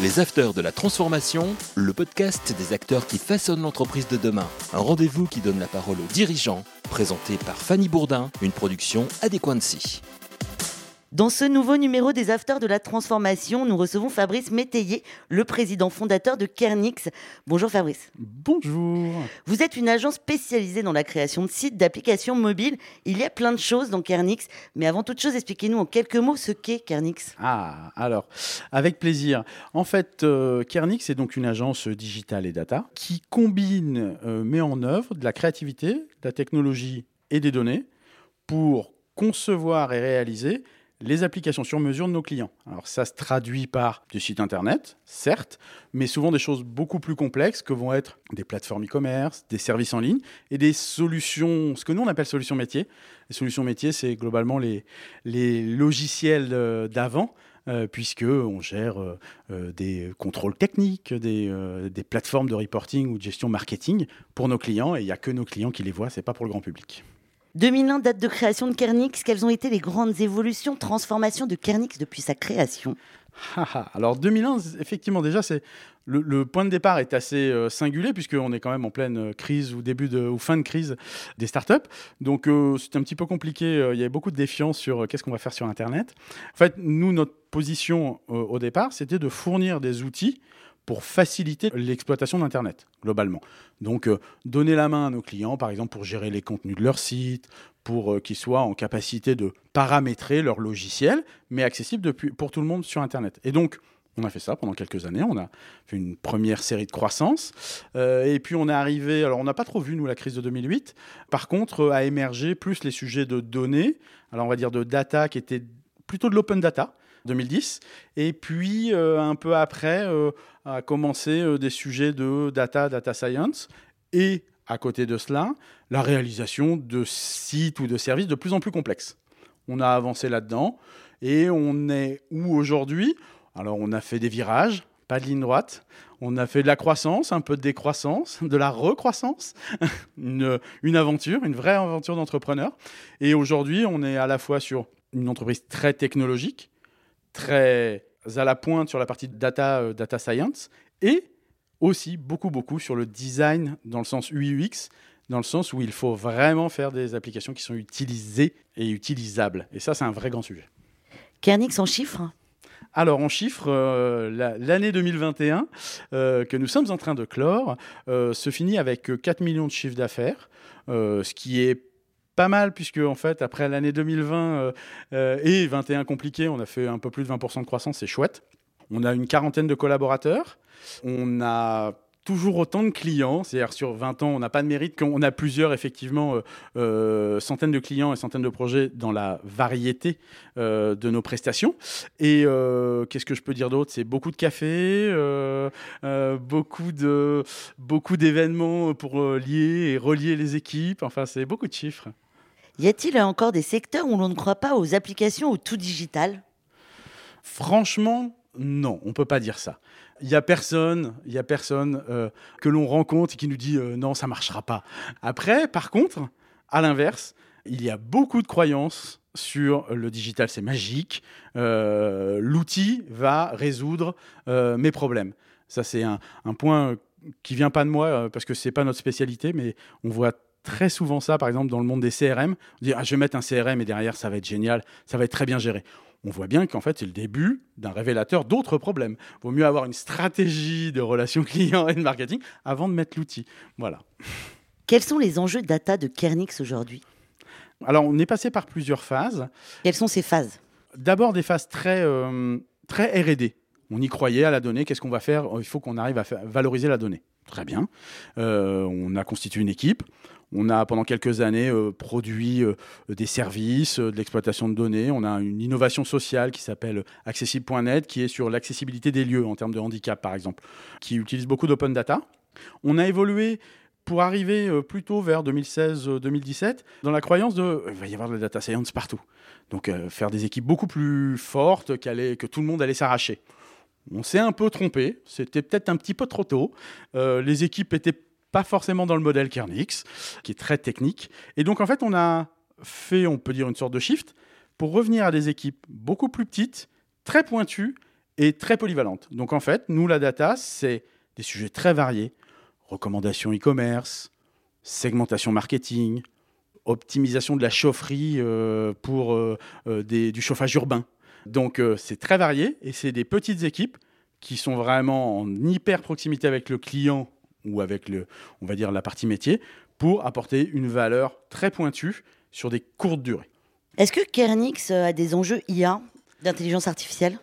Les Afters de la Transformation, le podcast des acteurs qui façonnent l'entreprise de demain. Un rendez-vous qui donne la parole aux dirigeants, présenté par Fanny Bourdin, une production Adéquancy. Dans ce nouveau numéro des Afters de la Transformation, nous recevons Fabrice Métayer, le président fondateur de Kernix. Bonjour Fabrice. Bonjour. Vous êtes une agence spécialisée dans la création de sites, d'applications mobiles. Il y a plein de choses dans Kernix, mais avant toute chose, expliquez-nous en quelques mots ce qu'est Kernix. Ah, alors, avec plaisir. En fait, euh, Kernix est donc une agence digitale et data qui combine, euh, met en œuvre de la créativité, de la technologie et des données pour concevoir et réaliser les applications sur mesure de nos clients. Alors ça se traduit par des sites internet, certes, mais souvent des choses beaucoup plus complexes que vont être des plateformes e-commerce, des services en ligne et des solutions, ce que nous on appelle solutions métiers. Les solutions métiers, c'est globalement les, les logiciels euh, d'avant. Euh, puisque on gère euh, des contrôles techniques, des, des, plateformes de reporting ou de gestion marketing pour nos clients, et il n'y a que nos clients qui les voient, ce n'est pas pour le grand public. 2001, date de création de Kernix. Quelles ont été les grandes évolutions, transformations de Kernix depuis sa création? Alors 2001, effectivement, déjà, c'est le, point de départ est assez euh, singulier puisqu'on est quand même en pleine euh, crise ou début ou fin de crise des startups. Donc euh, c'est un petit peu compliqué. il y avait beaucoup de défiance sur qu'est-ce qu'on va faire sur Internet. En fait, nous, notre position au départ, c'était de fournir des outils pour faciliter l'exploitation d'Internet, globalement. Donc, euh, donner la main à nos clients, par exemple, pour gérer les contenus de leur site, pour euh, qu'ils soient en capacité de paramétrer leur logiciel, mais accessible pour tout le monde sur Internet. Et donc, on a fait ça pendant quelques années. On a fait une première série de croissance. Euh, et puis, on est arrivé. Alors, on n'a pas trop vu, nous, la crise de 2008. Par contre, a émergé plus les sujets de données. Alors, on va dire de data qui était plutôt de l'open data. 2010. Et puis, un peu après, a commencé euh, des sujets de data, data science, et à côté de cela, la réalisation de sites ou de services de plus en plus complexes. On a avancé là-dedans, et on est où aujourd'hui? Alors, on a fait des virages, pas de ligne droite. On a fait de la croissance, un peu de décroissance, de la recroissance, une, une aventure, une vraie aventure d'entrepreneur. Et aujourd'hui, on est à la fois sur une entreprise très technologique, très à la pointe sur la partie data, euh, data science et aussi beaucoup, beaucoup sur le design dans le sens UI/UX, dans le sens où il faut vraiment faire des applications qui sont utilisées et utilisables. Et ça, c'est un vrai grand sujet. Kernix en chiffres alors, en chiffres, euh, l'année 2021 euh, que nous sommes en train de clore se finit avec 4 millions de chiffres d'affaires, ce qui est pas mal, puisque en fait, après l'année 2020 euh, euh, et 21 compliqué, on a fait un peu plus de 20% de croissance, c'est chouette. On a une quarantaine de collaborateurs. On a toujours autant de clients. C'est-à-dire sur 20 ans, on n'a pas de mérite qu'on a plusieurs, effectivement, euh, centaines de clients et centaines de projets dans la variété de nos prestations. Et qu'est-ce que je peux dire d'autre? C'est beaucoup de cafés, beaucoup de beaucoup d'événements pour lier et relier les équipes. Enfin, c'est beaucoup de chiffres. Y a-t-il encore des secteurs où l'on ne croit pas aux applications, au tout digital? Franchement, non, on peut pas dire ça. Il y a personne, y a personne euh, que l'on rencontre qui nous dit euh, non, ça marchera pas. Après, par contre, à l'inverse, il y a beaucoup de croyances sur le digital, c'est magique. Euh, l'outil va résoudre mes problèmes. Ça, c'est un, un, point qui vient pas de moi parce que c'est pas notre spécialité, mais on voit très souvent ça, par exemple, dans le monde des CRM. On dit, ah, je vais mettre un CRM et derrière, ça va être génial, ça va être très bien géré. On voit bien qu'en fait, c'est le début d'un révélateur d'autres problèmes. Il vaut mieux avoir une stratégie de relations clients et de marketing avant de mettre l'outil. Voilà. Quels sont les enjeux data de Kernix aujourd'hui? Alors, on est passé par plusieurs phases. Quelles sont ces phases? D'abord, des phases très, euh, très RD. On y croyait à la donnée. Qu'est-ce qu'on va faire? Il faut qu'on arrive à valoriser la donnée. Très bien. Euh, on a constitué une équipe. On a pendant quelques années euh, produit euh, des services, de l'exploitation de données. On a une innovation sociale qui s'appelle accessible.net, qui est sur l'accessibilité des lieux en termes de handicap, par exemple, qui utilise beaucoup d'open data. On a évolué pour arriver plutôt vers 2016-2017 dans la croyance de il va y avoir de la data science partout. Donc faire des équipes beaucoup plus fortes, que tout le monde allait s'arracher. On s'est un peu trompé, c'était peut-être un petit peu trop tôt. Euh, les équipes n'étaient pas forcément dans le modèle Kernix, qui est très technique. Et donc en fait, on a fait, on peut dire, une sorte de shift pour revenir à des équipes beaucoup plus petites, très pointues et très polyvalente. Donc en fait, nous, la data, c'est des sujets très variés. Recommandations e-commerce, segmentation marketing, optimisation de la chaufferie euh, pour euh, euh, du chauffage urbain. Donc c'est très varié et c'est des petites équipes qui sont vraiment en hyper proximité avec le client ou avec le, on va dire la partie métier pour apporter une valeur très pointue sur des courtes durées. Est-ce que Kernix a des enjeux IA d'intelligence artificielle?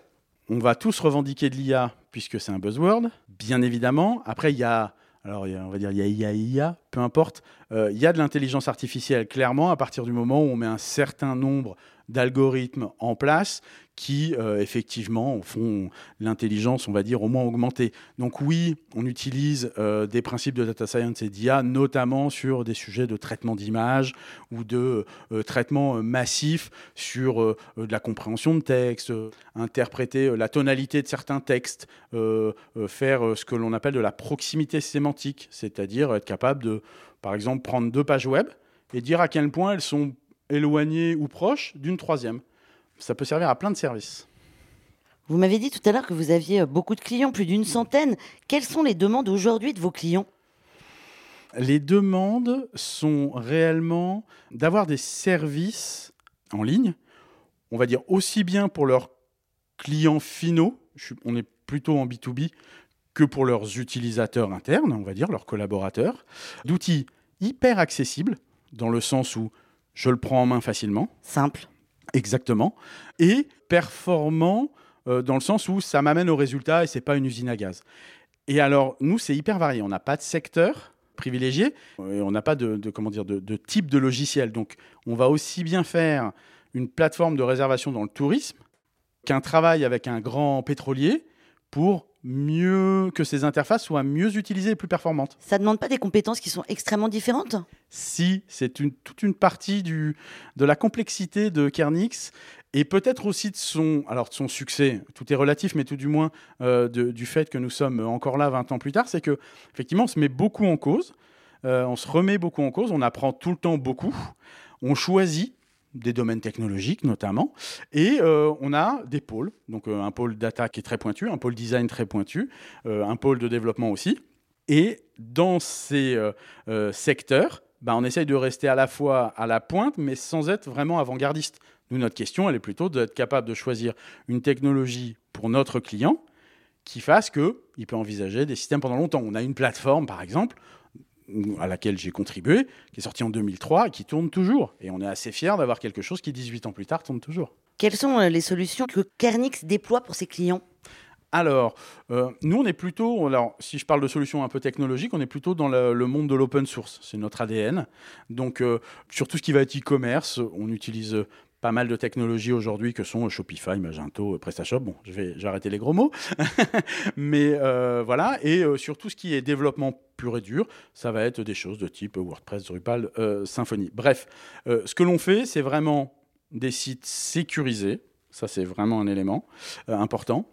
On va tous revendiquer de l'IA puisque c'est un buzzword, bien évidemment. Après, il y a alors on va dire il y a IA, IA, peu importe, euh, il y a de l'intelligence artificielle clairement à partir du moment où on met un certain nombre d'algorithmes en place qui euh, effectivement font l'intelligence, on va dire, au moins augmenter. Donc oui, on utilise euh, des principes de data science et d'IA, notamment sur des sujets de traitement d'image ou de euh, traitement massif sur de la compréhension de texte, interpréter la tonalité de certains textes, faire ce que l'on appelle de la proximité sémantique, c'est-à-dire être capable de, par exemple, prendre deux pages web et dire à quel point elles sont éloignées ou proches d'une troisième ça peut servir à plein de services. Vous m'avez dit tout à l'heure que vous aviez euh, beaucoup de clients, plus d'une centaine. Quelles sont les demandes aujourd'hui de vos clients? Les demandes sont réellement d'avoir des services en ligne, on va dire aussi bien pour leurs clients finaux, on est plutôt en B2B, que pour leurs utilisateurs internes, on va dire leurs collaborateurs, d'outils hyper accessibles, dans le sens où je le prends en main facilement. Simple. Exactement. Et performant euh, dans le sens où ça m'amène au résultat et c'est pas une usine à gaz. Et alors, nous, c'est hyper varié. On n'a pas de secteur privilégié, et on n'a pas de, comment dire, de, de, type de logiciel. Donc, on va aussi bien faire une plateforme de réservation dans le tourisme qu'un travail avec un grand pétrolier pour mieux que ces interfaces soient mieux utilisées et plus performantes. Ça ne demande pas des compétences qui sont extrêmement différentes? Si, c'est une, toute une partie du, de la complexité de Kernix et peut-être aussi de son, alors de son succès, tout est relatif, mais tout du moins euh, du fait que nous sommes encore là 20 ans plus tard, c'est que effectivement on se met beaucoup en cause, euh, on se remet beaucoup en cause, on apprend tout le temps beaucoup, on choisit des domaines technologiques notamment. Et euh, on a des pôles, donc euh, un pôle data qui est très pointu, un pôle design très pointu, euh, un pôle de développement aussi. Et dans ces secteurs, bah, on essaye de rester à la fois à la pointe, mais sans être vraiment avant-gardiste. Nous, notre question, elle est plutôt d'être capable de choisir une technologie pour notre client qui fasse qu'il peut envisager des systèmes pendant longtemps. On a une plateforme, par exemple, à laquelle j'ai contribué, qui est sortie en 2003 et qui tourne toujours. Et on est assez fiers d'avoir quelque chose qui, 18 ans plus tard, tourne toujours. Quelles sont euh, les solutions que Kernix déploie pour ses clients? Alors, euh, nous, on est plutôt, alors, si je parle de solutions un peu technologiques, on est plutôt dans le, monde de l'open source. C'est notre ADN. Donc, euh, sur tout ce qui va être e-commerce, on utilise pas mal de technologies aujourd'hui que sont Shopify, Magento, PrestaShop. Bon, je vais, arrêter les gros mots. Mais euh, voilà. Et euh, sur tout ce qui est développement pur et dur, ça va être des choses de type WordPress, Drupal, euh, Symfony. Bref, ce que l'on fait, c'est vraiment des sites sécurisés. Ça, c'est vraiment un élément important.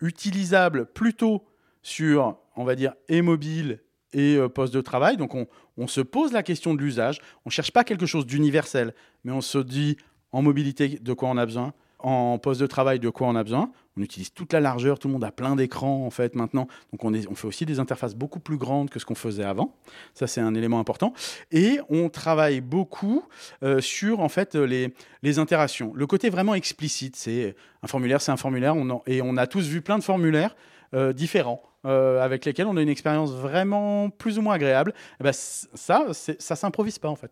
utilisable plutôt sur, on va dire, et mobile et poste de travail. Donc, on, on se pose la question de l'usage. On ne cherche pas quelque chose d'universel, mais on se dit en mobilité de quoi on a besoin, en poste de travail de quoi on a besoin. On utilise toute la largeur, tout le monde a plein d'écrans en fait maintenant. Donc on, est, on fait aussi des interfaces beaucoup plus grandes que ce qu'on faisait avant. Ça c'est un élément important. Et on travaille beaucoup euh, sur en fait les, les interactions. Le côté vraiment explicite, c'est un formulaire, c'est un formulaire. Et on a tous vu plein de formulaires euh, différents. Euh, avec lesquels on a une expérience vraiment plus ou moins agréable, eh ben, ça, ça s'improvise pas en fait.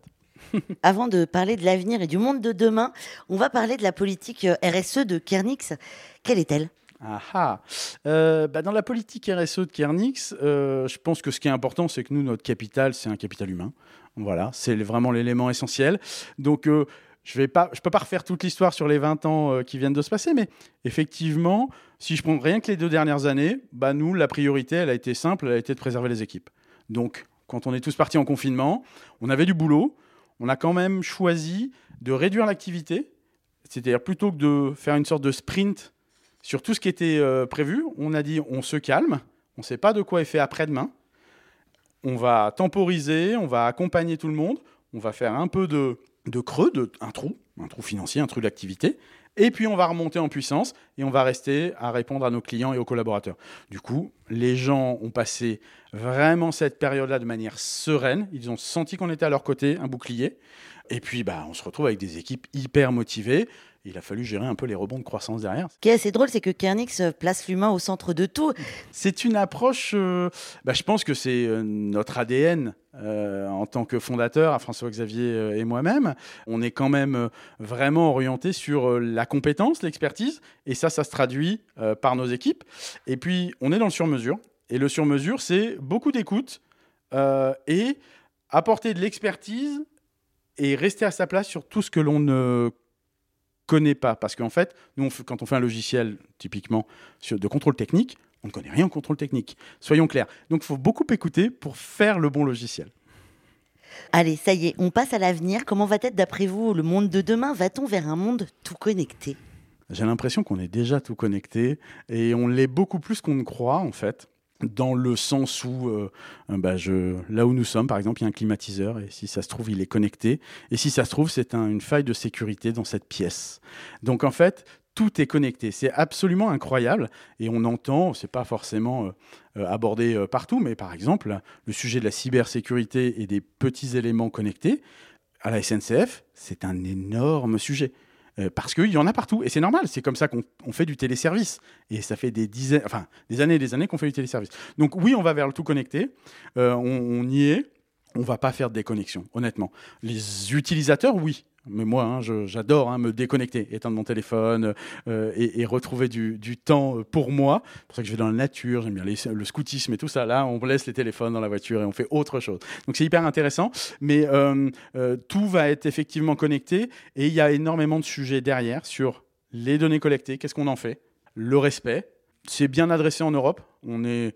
Avant de parler de l'avenir et du monde de demain, on va parler de la politique euh, RSE de Kernix. Quelle est-elle? Ah, ah. Euh, bah, dans la politique RSE de Kernix, je pense que ce qui est important, c'est que nous, notre capital, c'est un capital humain. Voilà, c'est vraiment l'élément essentiel. Donc, je ne peux pas refaire toute l'histoire sur les 20 ans euh, qui viennent de se passer, mais effectivement, si je prends rien que les deux dernières années, bah nous, la priorité, elle a été simple, elle a été de préserver les équipes. Donc, quand on est tous partis en confinement, on avait du boulot, on a quand même choisi de réduire l'activité, c'est-à-dire plutôt que de faire une sorte de sprint sur tout ce qui était euh, prévu, on a dit on se calme, on ne sait pas de quoi est fait après-demain, on va temporiser, on va accompagner tout le monde, on va faire un peu de de creux, de, un trou, un trou financier, un trou d'activité, Et puis on va remonter en puissance et on va rester à répondre à nos clients et aux collaborateurs. Du coup, les gens ont passé vraiment cette période-là de manière sereine. Ils ont senti qu'on était à leur côté, un bouclier. Et puis, bah, on se retrouve avec des équipes hyper motivées. Il a fallu gérer un peu les rebonds de croissance derrière. Ce qui est assez drôle, c'est que Kernix place l'humain au centre de tout. C'est une approche, euh, bah, je pense que c'est euh, notre ADN euh, en tant que fondateur, à François-Xavier et moi-même. On est quand même vraiment orienté sur la compétence, l'expertise, et ça, ça se traduit par nos équipes. Et puis, on est dans le sur-mesure. Et le sur-mesure, c'est beaucoup d'écoute et apporter de l'expertise et rester à sa place sur tout ce que l'on ne connaît pas. Parce qu'en fait, nous, quand on fait un logiciel typiquement de contrôle technique, on ne connaît rien en contrôle technique. Soyons clairs. Donc, il faut beaucoup écouter pour faire le bon logiciel. Allez, ça y est, on passe à l'avenir. Comment va être, d'après vous, le monde de demain? Va-t-on vers un monde tout connecté? J'ai l'impression qu'on est déjà tout connecté et on l'est beaucoup plus qu'on ne croit, en fait dans le sens où euh, euh, bah, là où nous sommes, par exemple, il y a un climatiseur et si ça se trouve, il est connecté. Et si ça se trouve, c'est une faille de sécurité dans cette pièce. Donc en fait, tout est connecté. C'est absolument incroyable et on entend, c'est pas forcément euh, abordé partout, mais par exemple, le sujet de la cybersécurité et des petits éléments connectés à la SNCF, c'est un énorme sujet. Euh, parce qu'il y en a partout. Et c'est normal, c'est comme ça qu'on fait du téléservice. Et ça fait des dizaines, enfin, des années et des années qu'on fait du téléservice. Donc oui, on va vers le tout connecté. Euh, on, y est. On va pas faire de déconnexion, honnêtement. Les utilisateurs, oui. Mais moi, hein, j'adore hein, me déconnecter, éteindre mon téléphone euh, et, retrouver du, temps euh, pour moi. C'est pour ça que je vais dans la nature, j'aime bien le scoutisme et tout ça. Là, on laisse les téléphones dans la voiture et on fait autre chose. Donc c'est hyper intéressant. Mais euh, tout va être effectivement connecté et il y a énormément de sujets derrière sur les données collectées, qu'est-ce qu'on en fait, le respect. C'est bien adressé en Europe. On est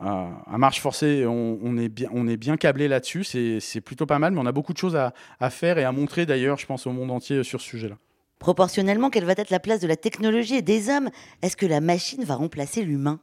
à, marche forcée, on, est bien, on est bien câblé là-dessus. C'est plutôt pas mal, mais on a beaucoup de choses à, faire et à montrer d'ailleurs, je pense, au monde entier sur ce sujet-là. Proportionnellement, quelle va être la place de la technologie et des hommes? Est-ce que la machine va remplacer l'humain?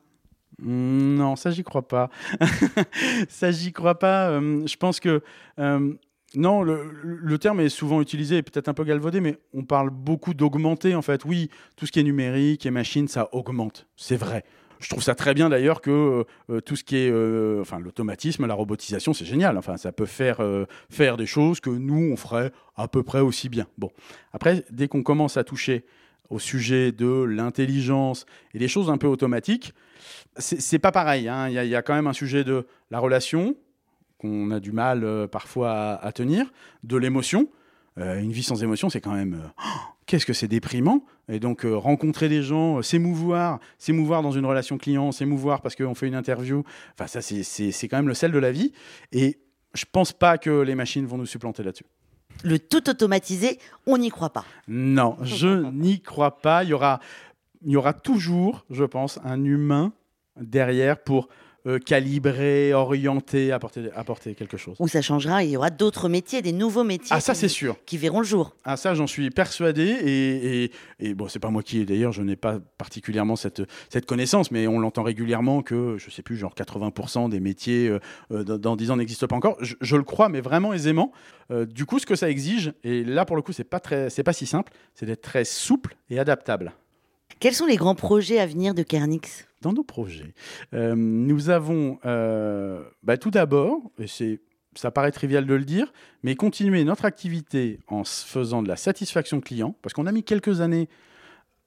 Hmm, Non, ça j'y crois pas. ça j'y crois pas. Euh, je pense que euh, non, le, le, terme est souvent utilisé, peut-être un peu galvaudé, mais on parle beaucoup d'augmenter en fait. Oui, tout ce qui est numérique et machine, ça augmente, c'est vrai. Je trouve ça très bien d'ailleurs que euh, tout ce qui est euh, enfin, l'automatisme, la robotisation, c'est génial. Enfin, ça peut faire, euh, faire des choses que nous, on ferait à peu près aussi bien. Bon, après, dès qu'on commence à toucher au sujet de l'intelligence et des choses un peu automatiques, c'est pas pareil. Hein. Il y, a quand même un sujet de la relation qu'on a du mal parfois à, tenir, de l'émotion. Une vie sans émotion, c'est quand même qu'est-ce que c'est déprimant Et donc euh, rencontrer des gens, euh, s'émouvoir, s'émouvoir dans une relation client, s'émouvoir parce qu'on fait une interview, enfin ça c'est quand même le sel de la vie. Et je pense pas que les machines vont nous supplanter là-dessus. Le tout automatisé, on n'y croit pas. Non, je n'y crois pas. Il y aura, il y aura toujours, je pense, un humain derrière pour euh, calibrer, orienter, apporter, apporter quelque chose. Ou ça changera, il y aura d'autres métiers, des nouveaux métiers. Ah, ça, c'est sûr. Qui verront le jour. Ah, ça, j'en suis persuadé. Et, et, et bon, c'est pas moi qui, d'ailleurs, je n'ai pas particulièrement cette, cette connaissance, mais on l'entend régulièrement que, je sais plus, genre 80% des métiers euh, euh, dans, 10 ans n'existent pas encore. Je, le crois, mais vraiment aisément. du coup, ce que ça exige, et là, pour le coup, c'est pas, très, c'est pas si simple, c'est d'être très souple et adaptable. Quels sont les grands projets à venir de Kernix? Dans nos projets, euh, nous avons euh, bah, tout d'abord, et c'est ça paraît trivial de le dire, mais continuer notre activité en faisant de la satisfaction client, parce qu'on a mis quelques années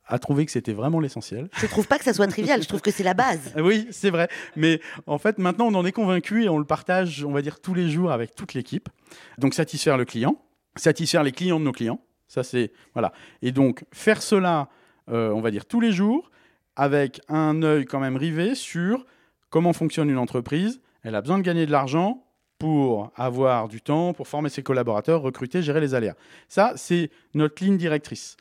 à trouver que c'était vraiment l'essentiel. Je trouve pas que ça soit trivial, je trouve que c'est la base. oui, c'est vrai. Mais en fait, maintenant, on en est convaincu et on le partage, on va dire, tous les jours avec toute l'équipe. Donc, satisfaire le client, satisfaire les clients de nos clients. Ça, c'est. Voilà. Et donc, faire cela euh, on va dire tous les jours, avec un œil quand même rivé sur comment fonctionne une entreprise. Elle a besoin de gagner de l'argent pour avoir du temps, pour former ses collaborateurs, recruter, gérer les aléas. Ça, c'est notre ligne directrice.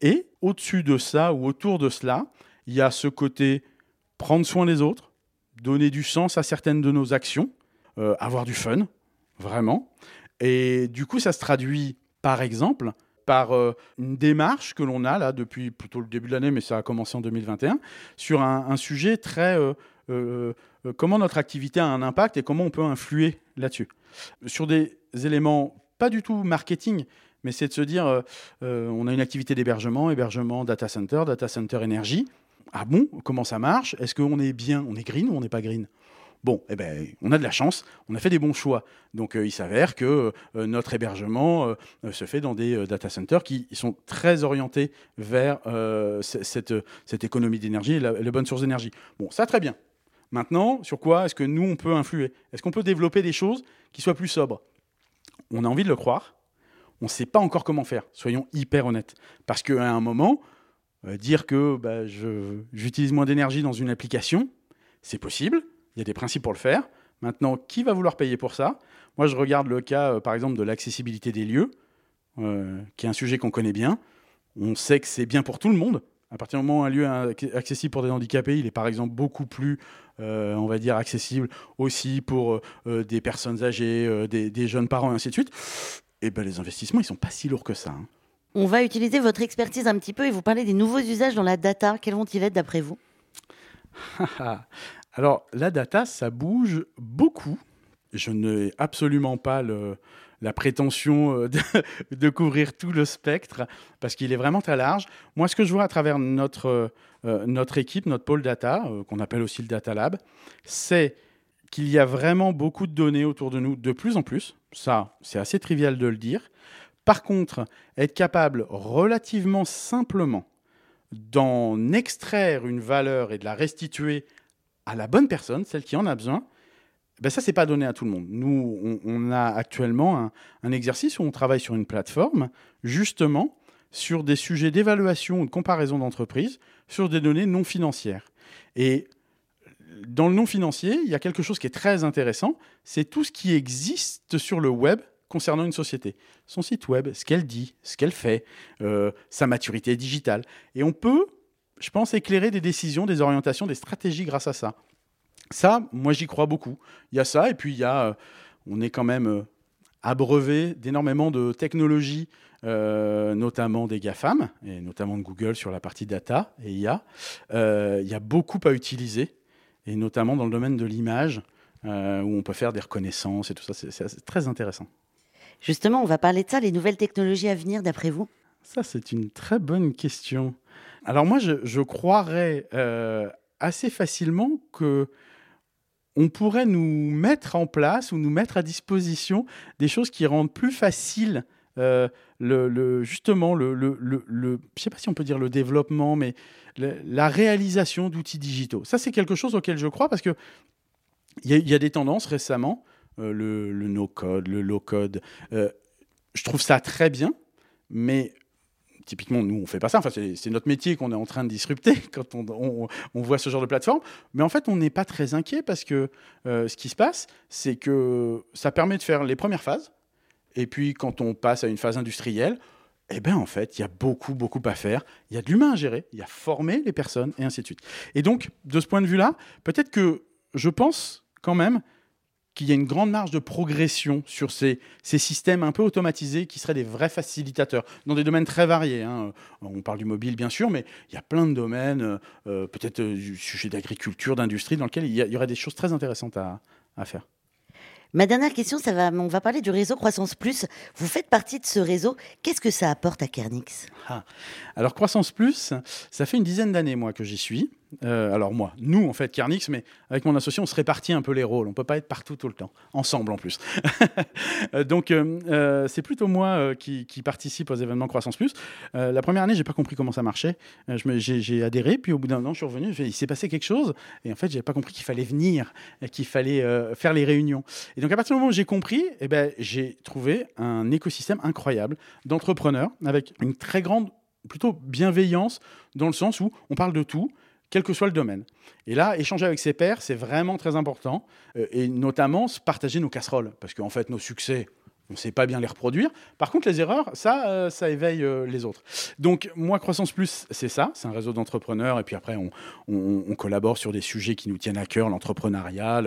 Et au-dessus de ça ou autour de cela, il y a ce côté prendre soin des autres, donner du sens à certaines de nos actions, euh, avoir du fun, vraiment. Et du coup, ça se traduit, par exemple, par euh, une démarche que l'on a là depuis plutôt le début de l'année, mais ça a commencé en 2021, sur un, sujet très euh, euh, comment notre activité a un impact et comment on peut influer là-dessus. Sur des éléments pas du tout marketing, mais c'est de se dire, on a une activité d'hébergement, hébergement data center, data center énergie. Ah bon, comment ça marche? Est-ce qu'on est bien, on est green ou on n'est pas green? Bon, eh ben, on a de la chance, on a fait des bons choix. Donc il s'avère que notre hébergement se fait dans des data centers qui sont très orientés vers cette, économie d'énergie et la, les bonnes sources d'énergie. Bon, ça très bien. Maintenant, sur quoi est-ce que nous, on peut influer? Est-ce qu'on peut développer des choses qui soient plus sobres? On a envie de le croire. On ne sait pas encore comment faire. Soyons hyper honnêtes. Parce qu'à un moment, dire que bah, j'utilise moins d'énergie dans une application, c'est possible. Il y a des principes pour le faire. Maintenant, qui va vouloir payer pour ça? Moi, je regarde le cas, euh, par exemple, de l'accessibilité des lieux, euh, qui est un sujet qu'on connaît bien. On sait que c'est bien pour tout le monde. À partir du moment où un lieu est accessible pour des handicapés, il est par exemple beaucoup plus, euh, on va dire, accessible aussi pour des personnes âgées, des, jeunes parents, et ainsi de suite. Et eh ben, les investissements, ils sont pas si lourds que ça. Hein. On va utiliser votre expertise un petit peu et vous parler des nouveaux usages dans la data. Quels vont-ils être d'après vous? Alors, la data, ça bouge beaucoup. Je n'ai absolument pas la prétention euh, de, couvrir tout le spectre parce qu'il est vraiment très large. Moi, ce que je vois à travers notre, euh, notre équipe, notre pôle data, euh, qu'on appelle aussi le Data Lab, c'est qu'il y a vraiment beaucoup de données autour de nous, de plus en plus. Ça, c'est assez trivial de le dire. Par contre, être capable relativement simplement d'en extraire une valeur et de la restituer à la bonne personne, celle qui en a besoin, ben ça, c'est pas donné à tout le monde. Nous, on, a actuellement un, exercice où on travaille sur une plateforme, justement, sur des sujets d'évaluation ou de comparaison d'entreprise, sur des données non financières. Et dans le non financier, il y a quelque chose qui est très intéressant, c'est tout ce qui existe sur le web concernant une société. Son site web, ce qu'elle dit, ce qu'elle fait, euh, sa maturité digitale. Et on peut je pense, éclairer des décisions, des orientations, des stratégies grâce à ça. Ça, moi, j'y crois beaucoup. Il y a ça, et puis il y a, euh, on est quand même euh, abreuvé d'énormément de technologies, euh, notamment des GAFAM, et notamment de Google sur la partie data et IA. il y a beaucoup à utiliser, et notamment dans le domaine de l'image, où on peut faire des reconnaissances et tout ça. C'est très intéressant. Justement, on va parler de ça, les nouvelles technologies à venir, d'après vous? Ça, c'est une très bonne question. Alors moi, je, croirais euh, assez facilement que on pourrait nous mettre en place ou nous mettre à disposition des choses qui rendent plus facile euh, justement le, le, sais pas si on peut dire le développement, mais la réalisation d'outils digitaux. Ça, c'est quelque chose auquel je crois parce que il y, a des tendances récemment, euh, le, no-code, le low-code. je trouve ça très bien, mais typiquement, nous, on fait pas ça. Enfin, c'est notre métier qu'on est en train de disrupter quand on, voit ce genre de plateforme. Mais en fait, on n'est pas très inquiet parce que euh, ce qui se passe, c'est que ça permet de faire les premières phases. Et puis, quand on passe à une phase industrielle, eh bien, en fait, il y a beaucoup, beaucoup à faire. Il y a de l'humain à gérer, il y a former les personnes, et ainsi de suite. Et donc, de ce point de vue-là, peut-être que je pense quand même qu'il y a une grande marge de progression sur ces, ces, systèmes un peu automatisés qui seraient des vrais facilitateurs dans des domaines très variés. Hein. On parle du mobile, bien sûr, mais il y a plein de domaines, euh, peut-être euh, du sujet d'agriculture, d'industrie, dans lesquels il y, aurait des choses très intéressantes à, à faire. Ma dernière question, ça va, on va parler du réseau Croissance Plus. Vous faites partie de ce réseau. Qu'est-ce que ça apporte à Kernix? Ah. Alors Croissance Plus, ça fait une dizaine d'années moi que j'y suis. Euh, alors moi, nous en fait, Kernix, mais avec mon associé, on se répartit un peu les rôles. On peut pas être partout tout le temps, ensemble en plus. Euh, donc euh, c'est plutôt moi qui, participe aux événements Croissance Plus. la première année, j'ai pas compris comment ça marchait. j'ai adhéré, puis au bout d'un an, je suis revenu. Il s'est passé quelque chose, et en fait, j'avais pas compris qu'il fallait venir, qu'il fallait faire les réunions. Et donc à partir du moment où j'ai compris, eh ben, j'ai trouvé un écosystème incroyable d'entrepreneurs avec une très grande plutôt bienveillance dans le sens où on parle de tout quel que soit le domaine. Et là, échanger avec ses pairs, c'est vraiment très important, euh, et notamment partager nos casseroles, parce qu'en fait, nos succès, on ne sait pas bien les reproduire. Par contre, les erreurs, ça, euh, ça éveille euh, les autres. Donc, moi, Croissance Plus, c'est ça, c'est un réseau d'entrepreneurs, et puis après, on, collabore sur des sujets qui nous tiennent à cœur, l'entrepreneuriat,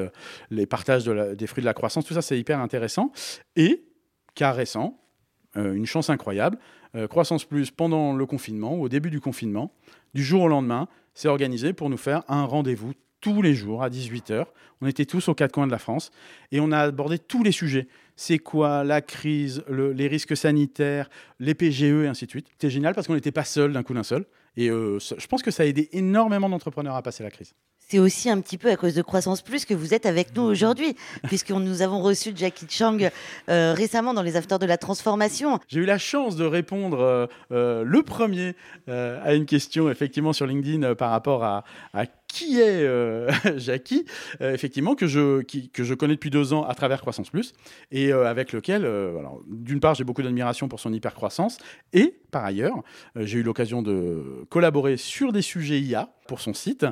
les partages des fruits de la croissance, tout ça, c'est hyper intéressant. Et, cas récent, une chance incroyable, Croissance Plus, pendant le confinement, au début du confinement, du jour au lendemain, c'est organisé pour nous faire un rendez-vous tous les jours à 18h. On était tous aux quatre coins de la France et on a abordé tous les sujets. C'est quoi la crise, les risques sanitaires, les PGE et ainsi de suite. C'était génial parce qu'on n'était pas seul d'un coup d'un seul. Et euh, je pense que ça a aidé énormément d'entrepreneurs à passer la crise c'est aussi un petit peu à cause de Croissance Plus que vous êtes avec nous aujourd'hui, puisque nous avons reçu Jackie Chang euh, récemment dans les Afters de la Transformation. J'ai eu la chance de répondre euh, euh, le premier à une question effectivement sur LinkedIn par rapport à, qui est Jackie, effectivement, que je, que je connais depuis deux ans à travers Croissance Plus, et avec lequel, d'une part, j'ai beaucoup d'admiration pour son hyper-croissance, et par ailleurs, j'ai eu l'occasion de collaborer sur des sujets IA pour son site,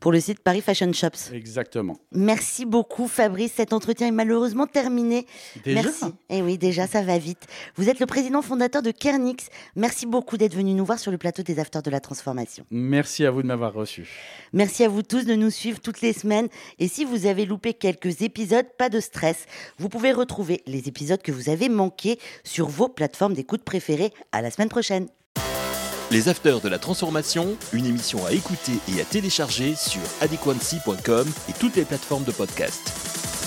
pour le site Paris Fashion Shops. Exactement. Merci beaucoup Fabrice, cet entretien est malheureusement terminé. Déjà Merci. Et eh oui, déjà ça va vite. Vous êtes le président fondateur de Kernix. Merci beaucoup d'être venu nous voir sur le plateau des Afters de la Transformation. Merci à vous de m'avoir reçu. Merci à vous tous de nous suivre toutes les semaines et si vous avez loupé quelques épisodes, pas de stress. Vous pouvez retrouver les épisodes que vous avez manqués sur vos plateformes d'écoute préférées. À la semaine prochaine. Les Afters de la Transformation, une émission à écouter et à télécharger sur adequancy.com et toutes les plateformes de podcast.